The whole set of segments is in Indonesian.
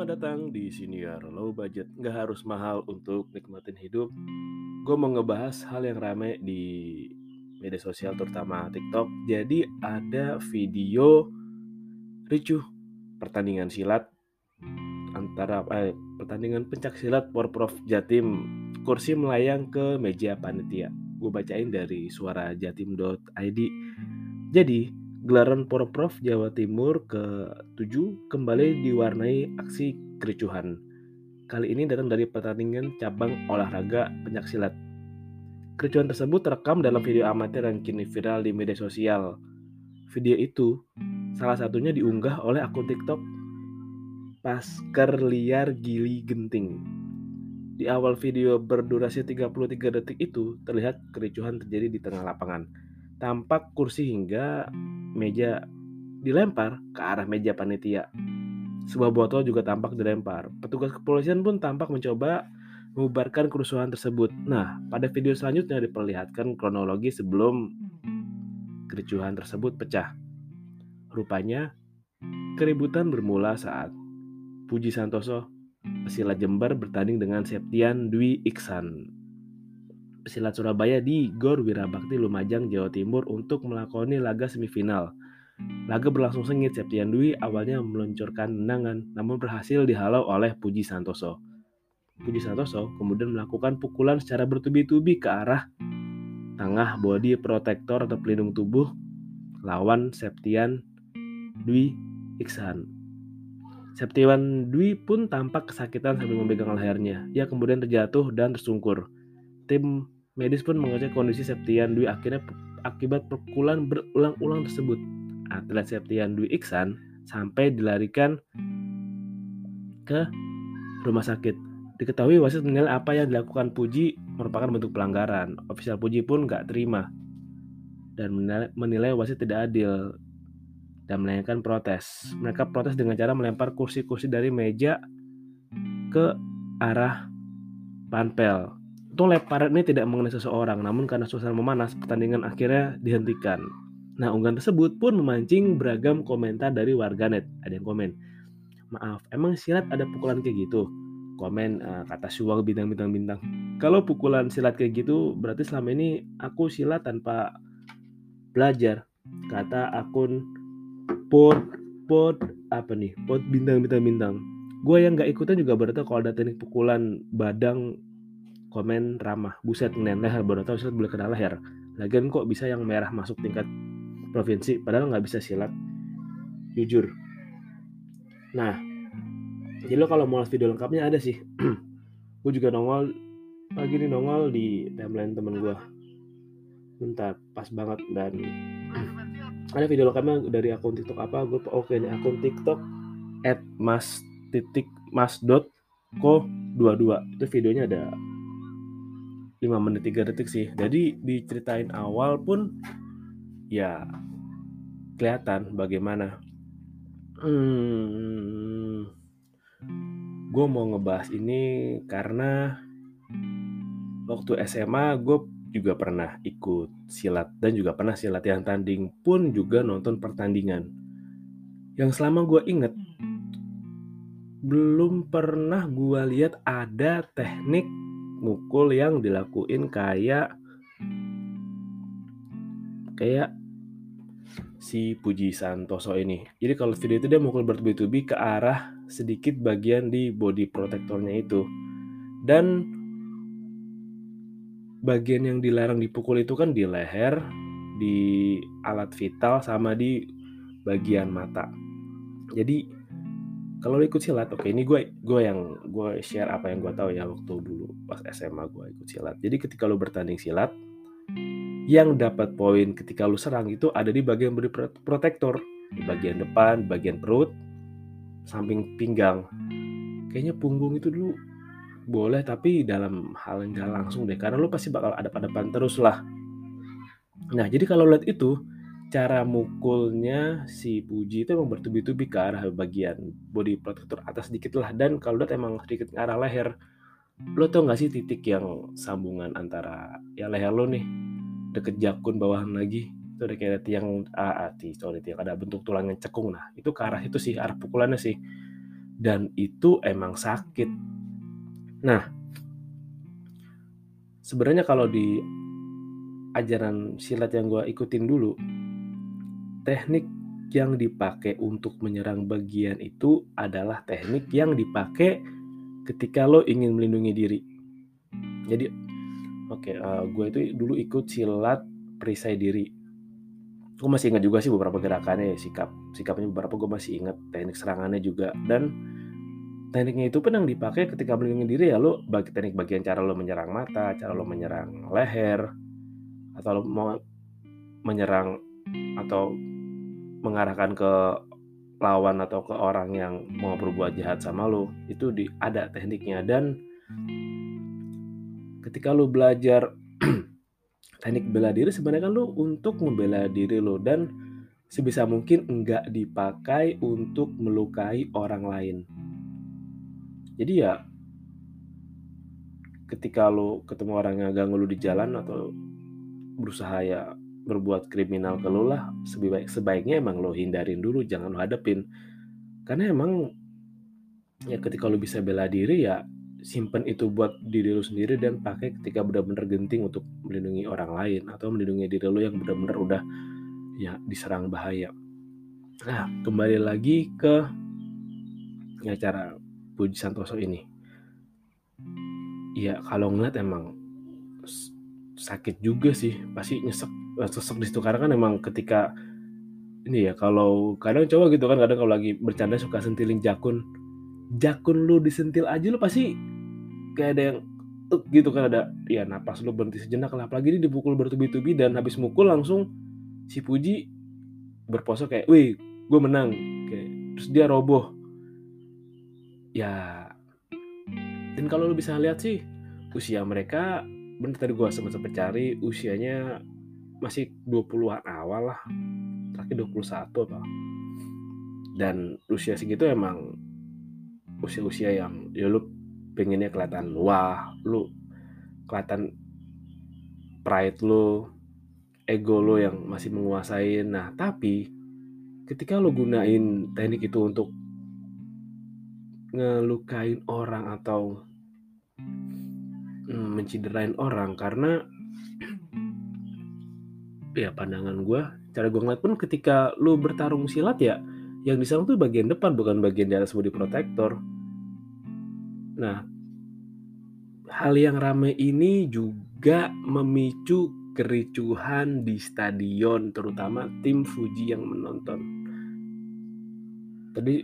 Selamat datang di Senior Low Budget. Nggak harus mahal untuk nikmatin hidup. Gue mau ngebahas hal yang rame di media sosial terutama TikTok. Jadi ada video ricuh pertandingan silat antara eh, pertandingan pencak silat Porprov Jatim kursi melayang ke meja panitia. Gue bacain dari suara jatim.id. Jadi, gelaran Porprov Jawa Timur ke-7 kembali diwarnai aksi kericuhan. Kali ini datang dari pertandingan cabang olahraga pencak silat. Kericuhan tersebut terekam dalam video amatir yang kini viral di media sosial. Video itu salah satunya diunggah oleh akun TikTok Pasker Liar Gili Genting. Di awal video berdurasi 33 detik itu terlihat kericuhan terjadi di tengah lapangan. Tampak kursi hingga meja dilempar ke arah meja panitia. Sebuah botol juga tampak dilempar. Petugas kepolisian pun tampak mencoba mengubarkan kerusuhan tersebut. Nah, pada video selanjutnya diperlihatkan kronologi sebelum kericuhan tersebut pecah. Rupanya, keributan bermula saat Puji Santoso, pesilat Jember bertanding dengan Septian Dwi Iksan. Pesilat Surabaya di Gor Wirabakti Lumajang, Jawa Timur untuk melakoni laga semifinal. Laga berlangsung sengit, Septian Dwi awalnya meluncurkan tendangan, namun berhasil dihalau oleh Puji Santoso. Puji Santoso kemudian melakukan pukulan secara bertubi-tubi ke arah tengah body protector atau pelindung tubuh lawan Septian Dwi Iksan. Septiwan Dwi pun tampak kesakitan sambil memegang lehernya. Ia kemudian terjatuh dan tersungkur. Tim medis pun mengecek kondisi Septian Dwi akhirnya akibat pukulan berulang-ulang tersebut. Atlet Septian Dwi Iksan sampai dilarikan ke rumah sakit. Diketahui wasit menilai apa yang dilakukan Puji merupakan bentuk pelanggaran. Ofisial Puji pun nggak terima dan menilai wasit tidak adil dan melayangkan protes. Mereka protes dengan cara melempar kursi-kursi dari meja ke arah panpel. Untuk lemparan ini tidak mengenai seseorang, namun karena suasana memanas, pertandingan akhirnya dihentikan. Nah, unggahan tersebut pun memancing beragam komentar dari warganet. Ada yang komen, maaf, emang silat ada pukulan kayak gitu? Komen uh, kata suwang bintang-bintang-bintang. Kalau pukulan silat kayak gitu, berarti selama ini aku silat tanpa belajar. Kata akun pot pot apa nih pot bintang bintang bintang gue yang nggak ikutan juga tau kalau ada teknik pukulan badang komen ramah buset ngenen leher baru tau silat boleh kena leher. Lagian kok bisa yang merah masuk tingkat provinsi padahal nggak bisa silat. Jujur. Nah jadi lo kalau mau lihat video lengkapnya ada sih. Gue juga nongol pagi ini nongol di timeline temen gue bentar pas banget dan ada video lengkapnya dari akun TikTok apa? Gue oke ini akun TikTok at mas titik mas dot ko 22 itu videonya ada 5 menit 3 detik sih jadi diceritain awal pun ya kelihatan bagaimana hmm, gue mau ngebahas ini karena waktu SMA gue juga pernah ikut silat dan juga pernah silat yang tanding pun juga nonton pertandingan. Yang selama gue inget belum pernah gue lihat ada teknik mukul yang dilakuin kayak kayak si Puji Santoso ini. Jadi kalau video itu dia mukul bertubi-tubi ke arah sedikit bagian di body protectornya itu. Dan bagian yang dilarang dipukul itu kan di leher, di alat vital sama di bagian mata. Jadi kalau lo ikut silat, oke ini gue gue yang gue share apa yang gue tahu ya waktu dulu pas SMA gue ikut silat. Jadi ketika lo bertanding silat, yang dapat poin ketika lu serang itu ada di bagian body protector di bagian depan, bagian perut, samping pinggang. Kayaknya punggung itu dulu boleh tapi dalam hal yang gak langsung deh karena lu pasti bakal ada pada depan terus lah. Nah jadi kalau lihat itu cara mukulnya si Puji itu emang bertubi-tubi ke arah bagian body protector atas sedikit lah. Dan kalau lihat emang sedikit ke arah leher. Lo tau gak sih titik yang sambungan antara ya leher lo nih deket jakun bawahan lagi? Itu ada kayak tiang ah, ah sorry tiang ada bentuk tulang yang cekung nah itu ke arah itu sih arah pukulannya sih. Dan itu emang sakit. Nah sebenarnya kalau di ajaran silat yang gue ikutin dulu teknik yang dipakai untuk menyerang bagian itu adalah teknik yang dipakai ketika lo ingin melindungi diri jadi Oke, uh, gue itu dulu ikut silat perisai diri. Gue masih ingat juga sih beberapa gerakannya, ya, sikap sikapnya beberapa gue masih ingat teknik serangannya juga dan tekniknya itu pun yang dipakai ketika melindungi diri ya lo bagi teknik bagian cara lo menyerang mata, cara lo menyerang leher, atau lo mau menyerang atau mengarahkan ke lawan atau ke orang yang mau berbuat jahat sama lo itu di ada tekniknya dan ketika lu belajar teknik bela diri sebenarnya kan lu untuk membela diri lo dan sebisa mungkin enggak dipakai untuk melukai orang lain. Jadi ya ketika lo ketemu orang yang ganggu lu di jalan atau berusaha ya berbuat kriminal ke lo lah sebaik sebaiknya emang lo hindarin dulu jangan lo hadapin karena emang ya ketika lo bisa bela diri ya simpen itu buat diri lu sendiri dan pakai ketika benar-benar genting untuk melindungi orang lain atau melindungi diri lu yang benar-benar udah ya diserang bahaya. Nah, kembali lagi ke ya cara Puji Santoso ini. Ya, kalau ngeliat emang sakit juga sih, pasti nyesek sesek di situ. Karena kan emang ketika ini ya kalau kadang coba gitu kan kadang kalau lagi bercanda suka sentiling jakun. Jakun lu disentil aja lu pasti kayak ada yang uh, gitu kan ada ya napas lu berhenti sejenak lah. Apalagi dia dipukul bertubi-tubi dan habis mukul langsung si Puji berpose kayak wih gue menang. Kayak terus dia roboh. Ya. Dan kalau lu bisa lihat sih usia mereka bener tadi gue sempat sempat cari usianya masih 20-an awal lah. Terakhir 21 apa. Dan usia segitu emang usia-usia yang ya lu pengennya kelihatan wah lu kelihatan pride lu ego lo yang masih menguasai nah tapi ketika lo gunain teknik itu untuk ngelukain orang atau hmm, mencederain orang karena ya pandangan gue cara gue ngeliat pun ketika lo bertarung silat ya yang diserang tuh bagian depan bukan bagian di atas body protector Nah, hal yang ramai ini juga memicu kericuhan di stadion, terutama tim Fuji yang menonton. Tadi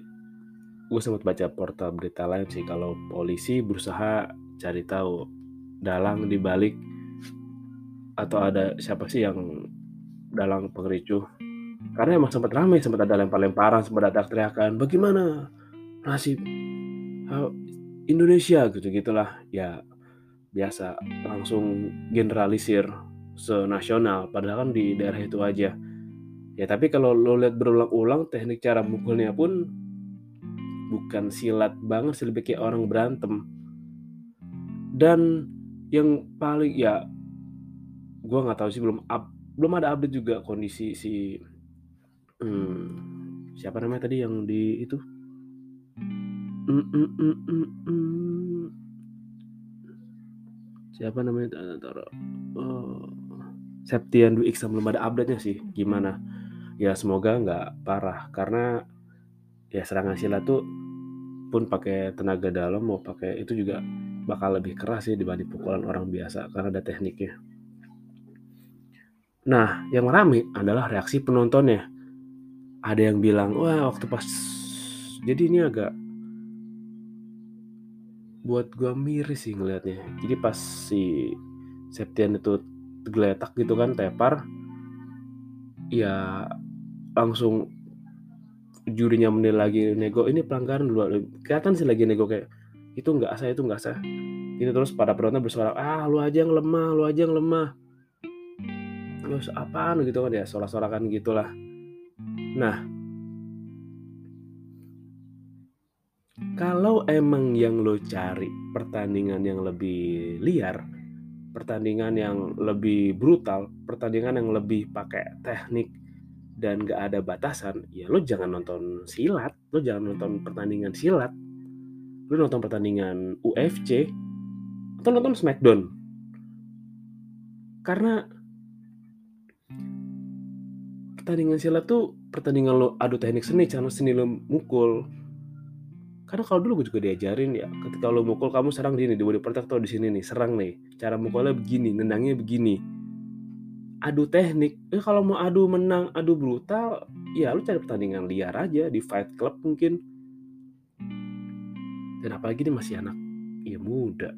gue sempat baca portal berita lain sih kalau polisi berusaha cari tahu dalang di balik atau ada siapa sih yang dalang pengericuh karena emang sempat ramai sempat ada lempar-lemparan sempat ada teriakan bagaimana nasib Indonesia? Gitu gitulah. Ya biasa langsung generalisir senasional padahal kan di daerah itu aja. Ya tapi kalau lo lihat berulang-ulang teknik cara mukulnya pun bukan silat banget sih lebih kayak orang berantem. Dan yang paling ya gue nggak tahu sih belum up, belum ada update juga kondisi si hmm, siapa namanya tadi yang di itu Mm, mm, mm, Siapa namanya? Taruh. Oh. Septian Dwi Iksan belum ada update-nya sih. Gimana? ya semoga nggak parah karena ya serangan silat tuh pun pakai tenaga dalam mau pakai itu juga bakal lebih keras sih dibanding pukulan orang biasa karena ada tekniknya. Nah, yang rame adalah reaksi penontonnya. Ada yang bilang, wah waktu pas jadi ini agak buat gua miris sih ngelihatnya. Jadi pas si Septian itu geletak gitu kan tepar, ya langsung jurinya menilai lagi nego ini pelanggaran dulu kelihatan sih lagi nego kayak itu nggak sah itu nggak sah itu terus pada penonton bersuara ah lu aja yang lemah lu aja yang lemah terus apaan gitu kan ya sorak-sorakan gitulah. Nah. Kalau emang yang lo cari pertandingan yang lebih liar pertandingan yang lebih brutal pertandingan yang lebih pakai teknik dan gak ada batasan, ya lo jangan nonton silat, lo jangan nonton pertandingan silat, lo nonton pertandingan UFC atau nonton Smackdown. Karena pertandingan silat tuh pertandingan lo adu teknik seni, cara seni lo mukul. Karena kalau dulu gue juga diajarin ya, ketika lo mukul kamu serang di sini, di body protector di sini nih, serang nih, cara mukulnya begini, nendangnya begini. Adu teknik eh, kalau mau adu menang adu brutal ya lu cari pertandingan liar aja di fight club mungkin. Dan apalagi dia masih anak ya muda.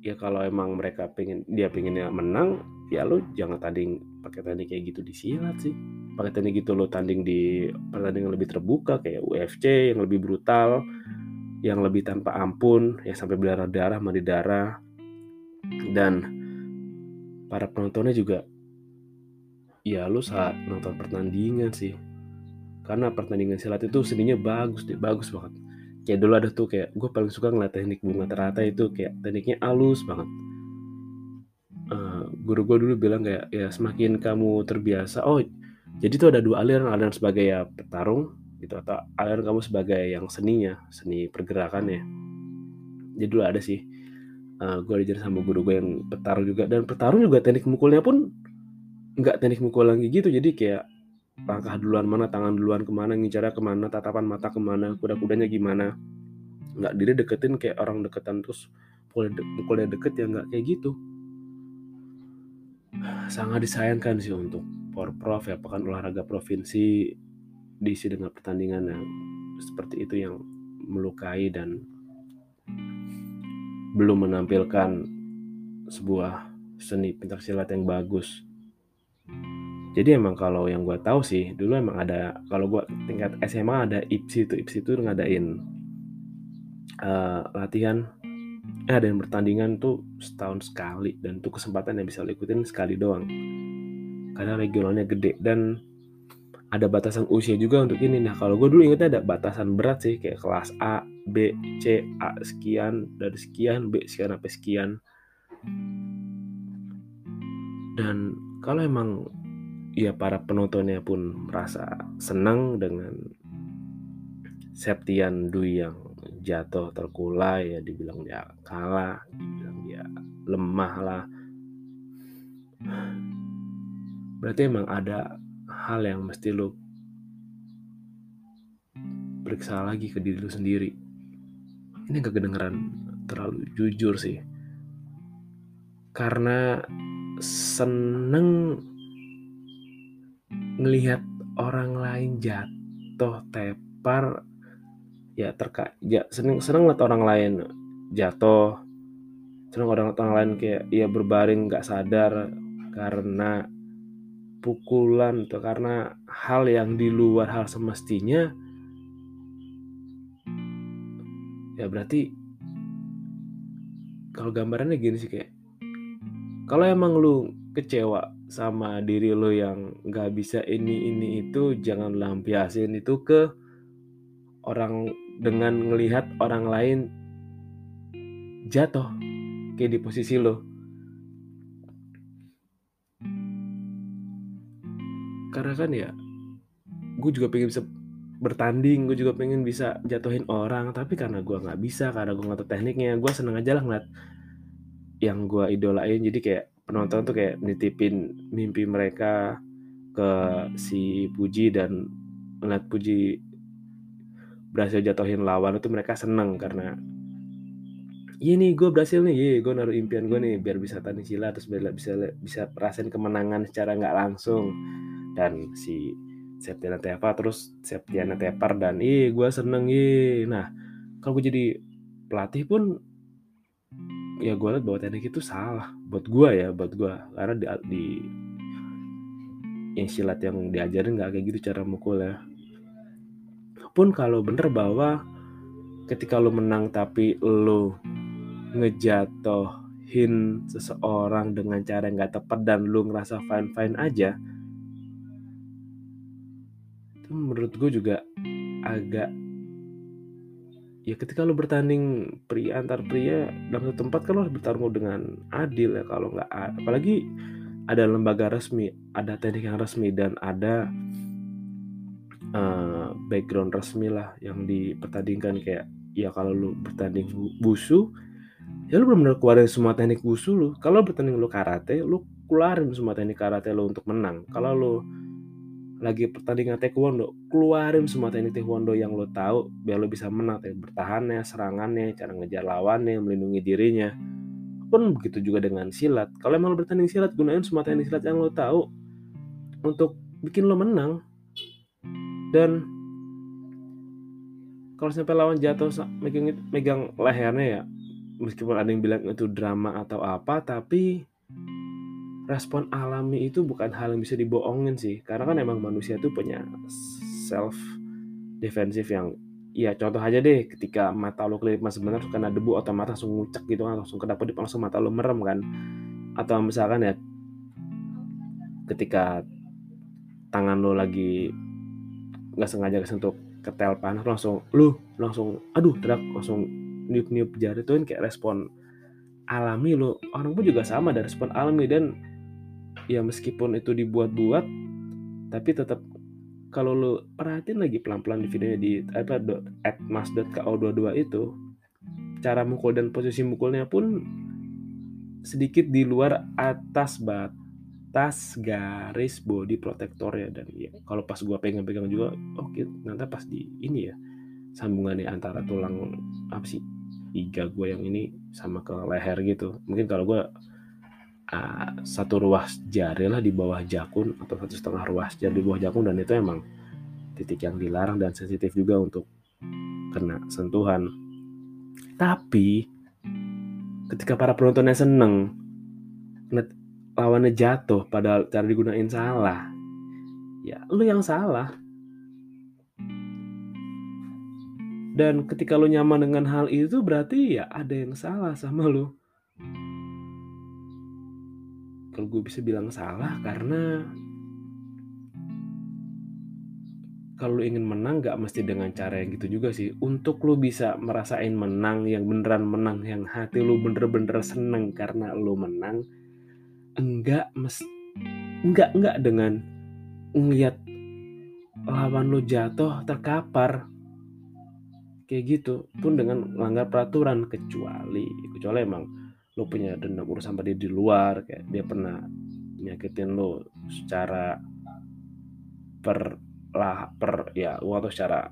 Ya kalau emang mereka pengen dia pengennya menang ya lu jangan tanding pakai tanding kayak gitu di silat sih. Pakai tanding gitu lo tanding di pertandingan lebih terbuka kayak UFC yang lebih brutal yang lebih tanpa ampun yang sampai berdarah darah mandi darah. Dan para penontonnya juga ya lu saat nonton pertandingan sih. Karena pertandingan silat itu seninya bagus deh bagus banget. Kayak dulu ada tuh kayak gue paling suka ngeliat teknik bunga terata itu kayak tekniknya halus banget uh, guru gue dulu bilang kayak ya semakin kamu terbiasa oh jadi tuh ada dua aliran aliran sebagai ya petarung gitu atau aliran kamu sebagai yang seninya seni pergerakannya. Jadi dulu ada sih uh, gue diajarin sama guru gue yang petarung juga dan petarung juga teknik mukulnya pun nggak teknik mukul lagi gitu. Jadi kayak langkah duluan mana tangan duluan ke mana ngincarnya ke mana tatapan mata ke mana kuda-kudanya gimana. Nggak diri deketin kayak orang deketan terus mukulnya deket ya nggak kayak gitu sangat disayangkan sih untuk porprov ya pekan olahraga provinsi diisi dengan pertandingan yang seperti itu yang melukai dan belum menampilkan sebuah seni pencaksilat yang bagus. Jadi emang kalau yang gue tahu sih dulu emang ada kalau gue tingkat SMA ada IPSI itu IPSI itu ngadain uh, latihan eh yang pertandingan tuh setahun sekali dan tuh kesempatan yang bisa lo ikutin sekali doang karena regionalnya gede dan ada batasan usia juga untuk ini nah kalau gue dulu ingetnya ada batasan berat sih kayak kelas A B, C, A sekian, dari sekian, B sekian sampai sekian. Dan kalau emang ya para penontonnya pun merasa senang dengan Septian Dwi yang jatuh terkulai ya dibilang dia kalah, dibilang dia lemah lah. Berarti emang ada hal yang mesti lo periksa lagi ke diri lo sendiri ini gak kedengeran terlalu jujur sih karena seneng ngelihat orang lain jatuh tepar ya terkait ya seneng seneng lihat orang lain jatuh. Seneng orang orang lain kayak ya berbaring nggak sadar karena pukulan atau karena hal yang di luar hal semestinya ya berarti kalau gambarannya gini sih kayak kalau emang lu kecewa sama diri lu yang nggak bisa ini ini itu jangan lampiasin itu ke orang dengan ngelihat orang lain jatuh kayak di posisi lo. Karena kan ya gue juga pengen bisa bertanding gue juga pengen bisa jatuhin orang tapi karena gue nggak bisa karena gue nggak tahu tekniknya gue seneng aja lah ngeliat yang gue idolain. Jadi kayak penonton tuh kayak nitipin mimpi mereka ke si Puji dan melihat Puji berhasil jatuhin lawan itu mereka seneng karena iya nih gue berhasil nih iya gue naruh impian gue nih biar bisa tanding sila terus biar bisa bisa rasain kemenangan secara nggak langsung. Dan si Septiana Tepar terus Septiana Tepar dan iya gue seneng iya nah kalau gue jadi pelatih pun ya gue liat bahwa teknik itu salah buat gue ya buat gue karena di, di yang silat yang diajarin nggak kayak gitu cara mukul ya pun kalau bener bahwa ketika lo menang tapi lo ngejatohin seseorang dengan cara yang nggak tepat dan lo ngerasa fine fine aja itu menurut gue juga agak ya ketika lo bertanding pria antar pria dalam satu tempat kan lo harus bertarung dengan adil ya kalau nggak apalagi ada lembaga resmi ada teknik yang resmi dan ada uh, background resmi lah yang dipertandingkan. Kayak ya kalau lo bertanding busu ya lo benar-benar keluarin semua teknik busu lo kalau bertanding lo karate lo keluarin semua teknik karate lo untuk menang. Kalau lo lagi pertandingan taekwondo keluarin semua teknik taekwondo yang lo tahu biar lo bisa menang. Teknik bertahannya serangannya cara ngejar lawannya melindungi dirinya. Pun begitu juga dengan silat. Kalau emang lo bertanding silat gunain semua teknik silat yang lo tahu untuk bikin lo menang dan kalau sampai lawan jatuh megang megang lehernya ya meskipun ada yang bilang itu drama atau apa tapi respon alami itu bukan hal yang bisa dibohongin sih. Karena kan emang manusia tuh punya self defensif yang ya contoh aja deh ketika mata lo kelip mas sebenarnya karena debu otomatis langsung ngucek gitu kan langsung kedap kedip langsung mata lo merem kan. Atau misalkan ya ketika tangan lo lagi nggak sengaja kesentuh ketel panas langsung lu langsung aduh terak langsung niup niup jari. Tuh kayak respon alami lo orang pun juga sama ada respon alami dan ya meskipun itu dibuat-buat tapi tetap kalau lo perhatiin lagi pelan-pelan di videonya di apa at mas.ko22 itu cara mukul dan posisi mukulnya pun sedikit di luar atas batas garis body protector ya dan ya kalau pas gua pegang-pegang juga oke okay, nanti pas di ini ya sambungannya antara tulang apa sih iga gue yang ini sama ke leher gitu mungkin kalau gue uh, satu ruas jari lah di bawah jakun atau satu setengah ruas jari di bawah jakun dan itu emang titik yang dilarang dan sensitif juga untuk kena sentuhan. Tapi ketika para penontonnya seneng lawannya jatuh padahal cara digunain salah, ya lu yang salah. Dan ketika lu nyaman dengan hal itu berarti ya ada yang salah sama lu. Kalau gue bisa bilang salah karena kalau lu ingin menang gak mesti dengan cara yang gitu juga sih. Untuk lu bisa merasain menang yang beneran menang yang hati lu bener-bener seneng karena lu menang enggak mes enggak enggak dengan ngeliat lawan lu jatuh terkapar. Kayak gitu pun dengan melanggar peraturan kecuali kecuali emang lo punya dendam urusan sama dia di luar kayak dia pernah nyakitin lo secara per lah per ya lo atau secara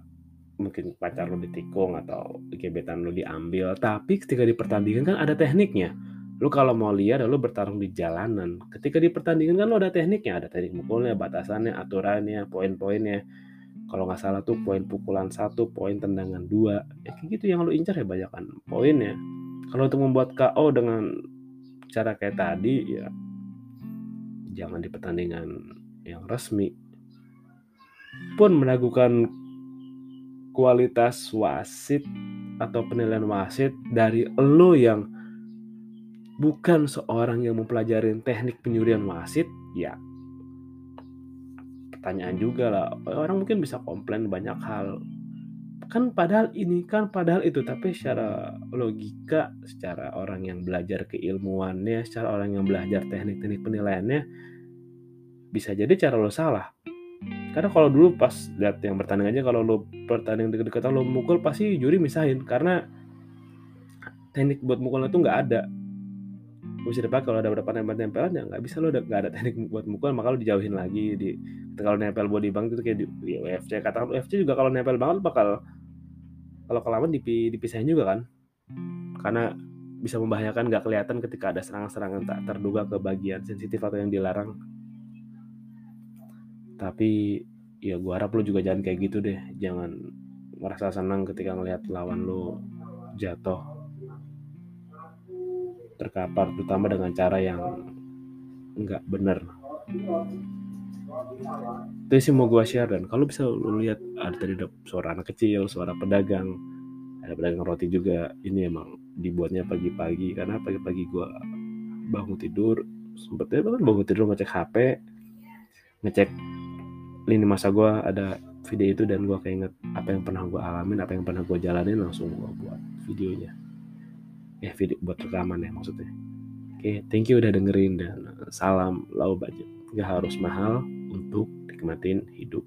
mungkin pacar lo ditikung atau gebetan lo diambil. Tapi ketika di pertandingan kan ada tekniknya lo kalau mau lihat lo bertarung di jalanan. Ketika di pertandingan kan lo ada tekniknya ada teknik mukulnya batasannya aturannya poin-poinnya. Kalau nggak salah tuh poin pukulan satu poin tendangan dua. Ya kayak gitu yang lo incar ya banyak kan poinnya. Kalau untuk membuat KO dengan cara kayak tadi ya jangan di pertandingan yang resmi. Pun meragukan kualitas wasit atau penilaian wasit dari lo yang bukan seorang yang mempelajari teknik penyurian wasit ya. Pertanyaan juga lah orang mungkin bisa komplain banyak hal. Kan padahal ini kan padahal itu tapi secara logika secara orang yang belajar keilmuannya secara orang yang belajar teknik-teknik penilaiannya bisa jadi cara lo salah. Karena kalau dulu pas lihat yang bertanding aja kalau lo bertanding deket-deket lo mukul pasti juri misahin. Karena teknik buat mukul itu nggak ada bisa dipakai kalau ada beberapa nempel-nempelan ya nggak bisa lo udah nggak ada teknik buat mukul maka lo dijauhin lagi di kalau nempel body bank itu kayak di, di UFC katakan UFC juga kalau nempel banget bakal kalau kelamaan dipi, dipisahin juga kan. Karena bisa membahayakan nggak kelihatan ketika ada serangan-serangan tak terduga ke bagian sensitif atau yang dilarang. Tapi ya gua harap lo juga jangan kayak gitu deh. Jangan merasa senang ketika ngelihat lawan lo jatuh terkapar terutama dengan cara yang nggak benar. Itu sih mau gue share dan. Kalau bisa lu lihat ada tadi ada suara anak kecil suara pedagang ada pedagang roti juga. Ini emang dibuatnya pagi-pagi karena pagi-pagi gue bangun tidur sempetnya kan bangun tidur ngecek HP ngecek lini masa gue ada video itu dan gue keinget apa yang pernah gue alamin apa yang pernah gue jalanin langsung gue buat videonya ya video buat rekaman ya maksudnya. Oke thank you udah dengerin dan salam low budget. Nggak harus mahal untuk nikmatin hidup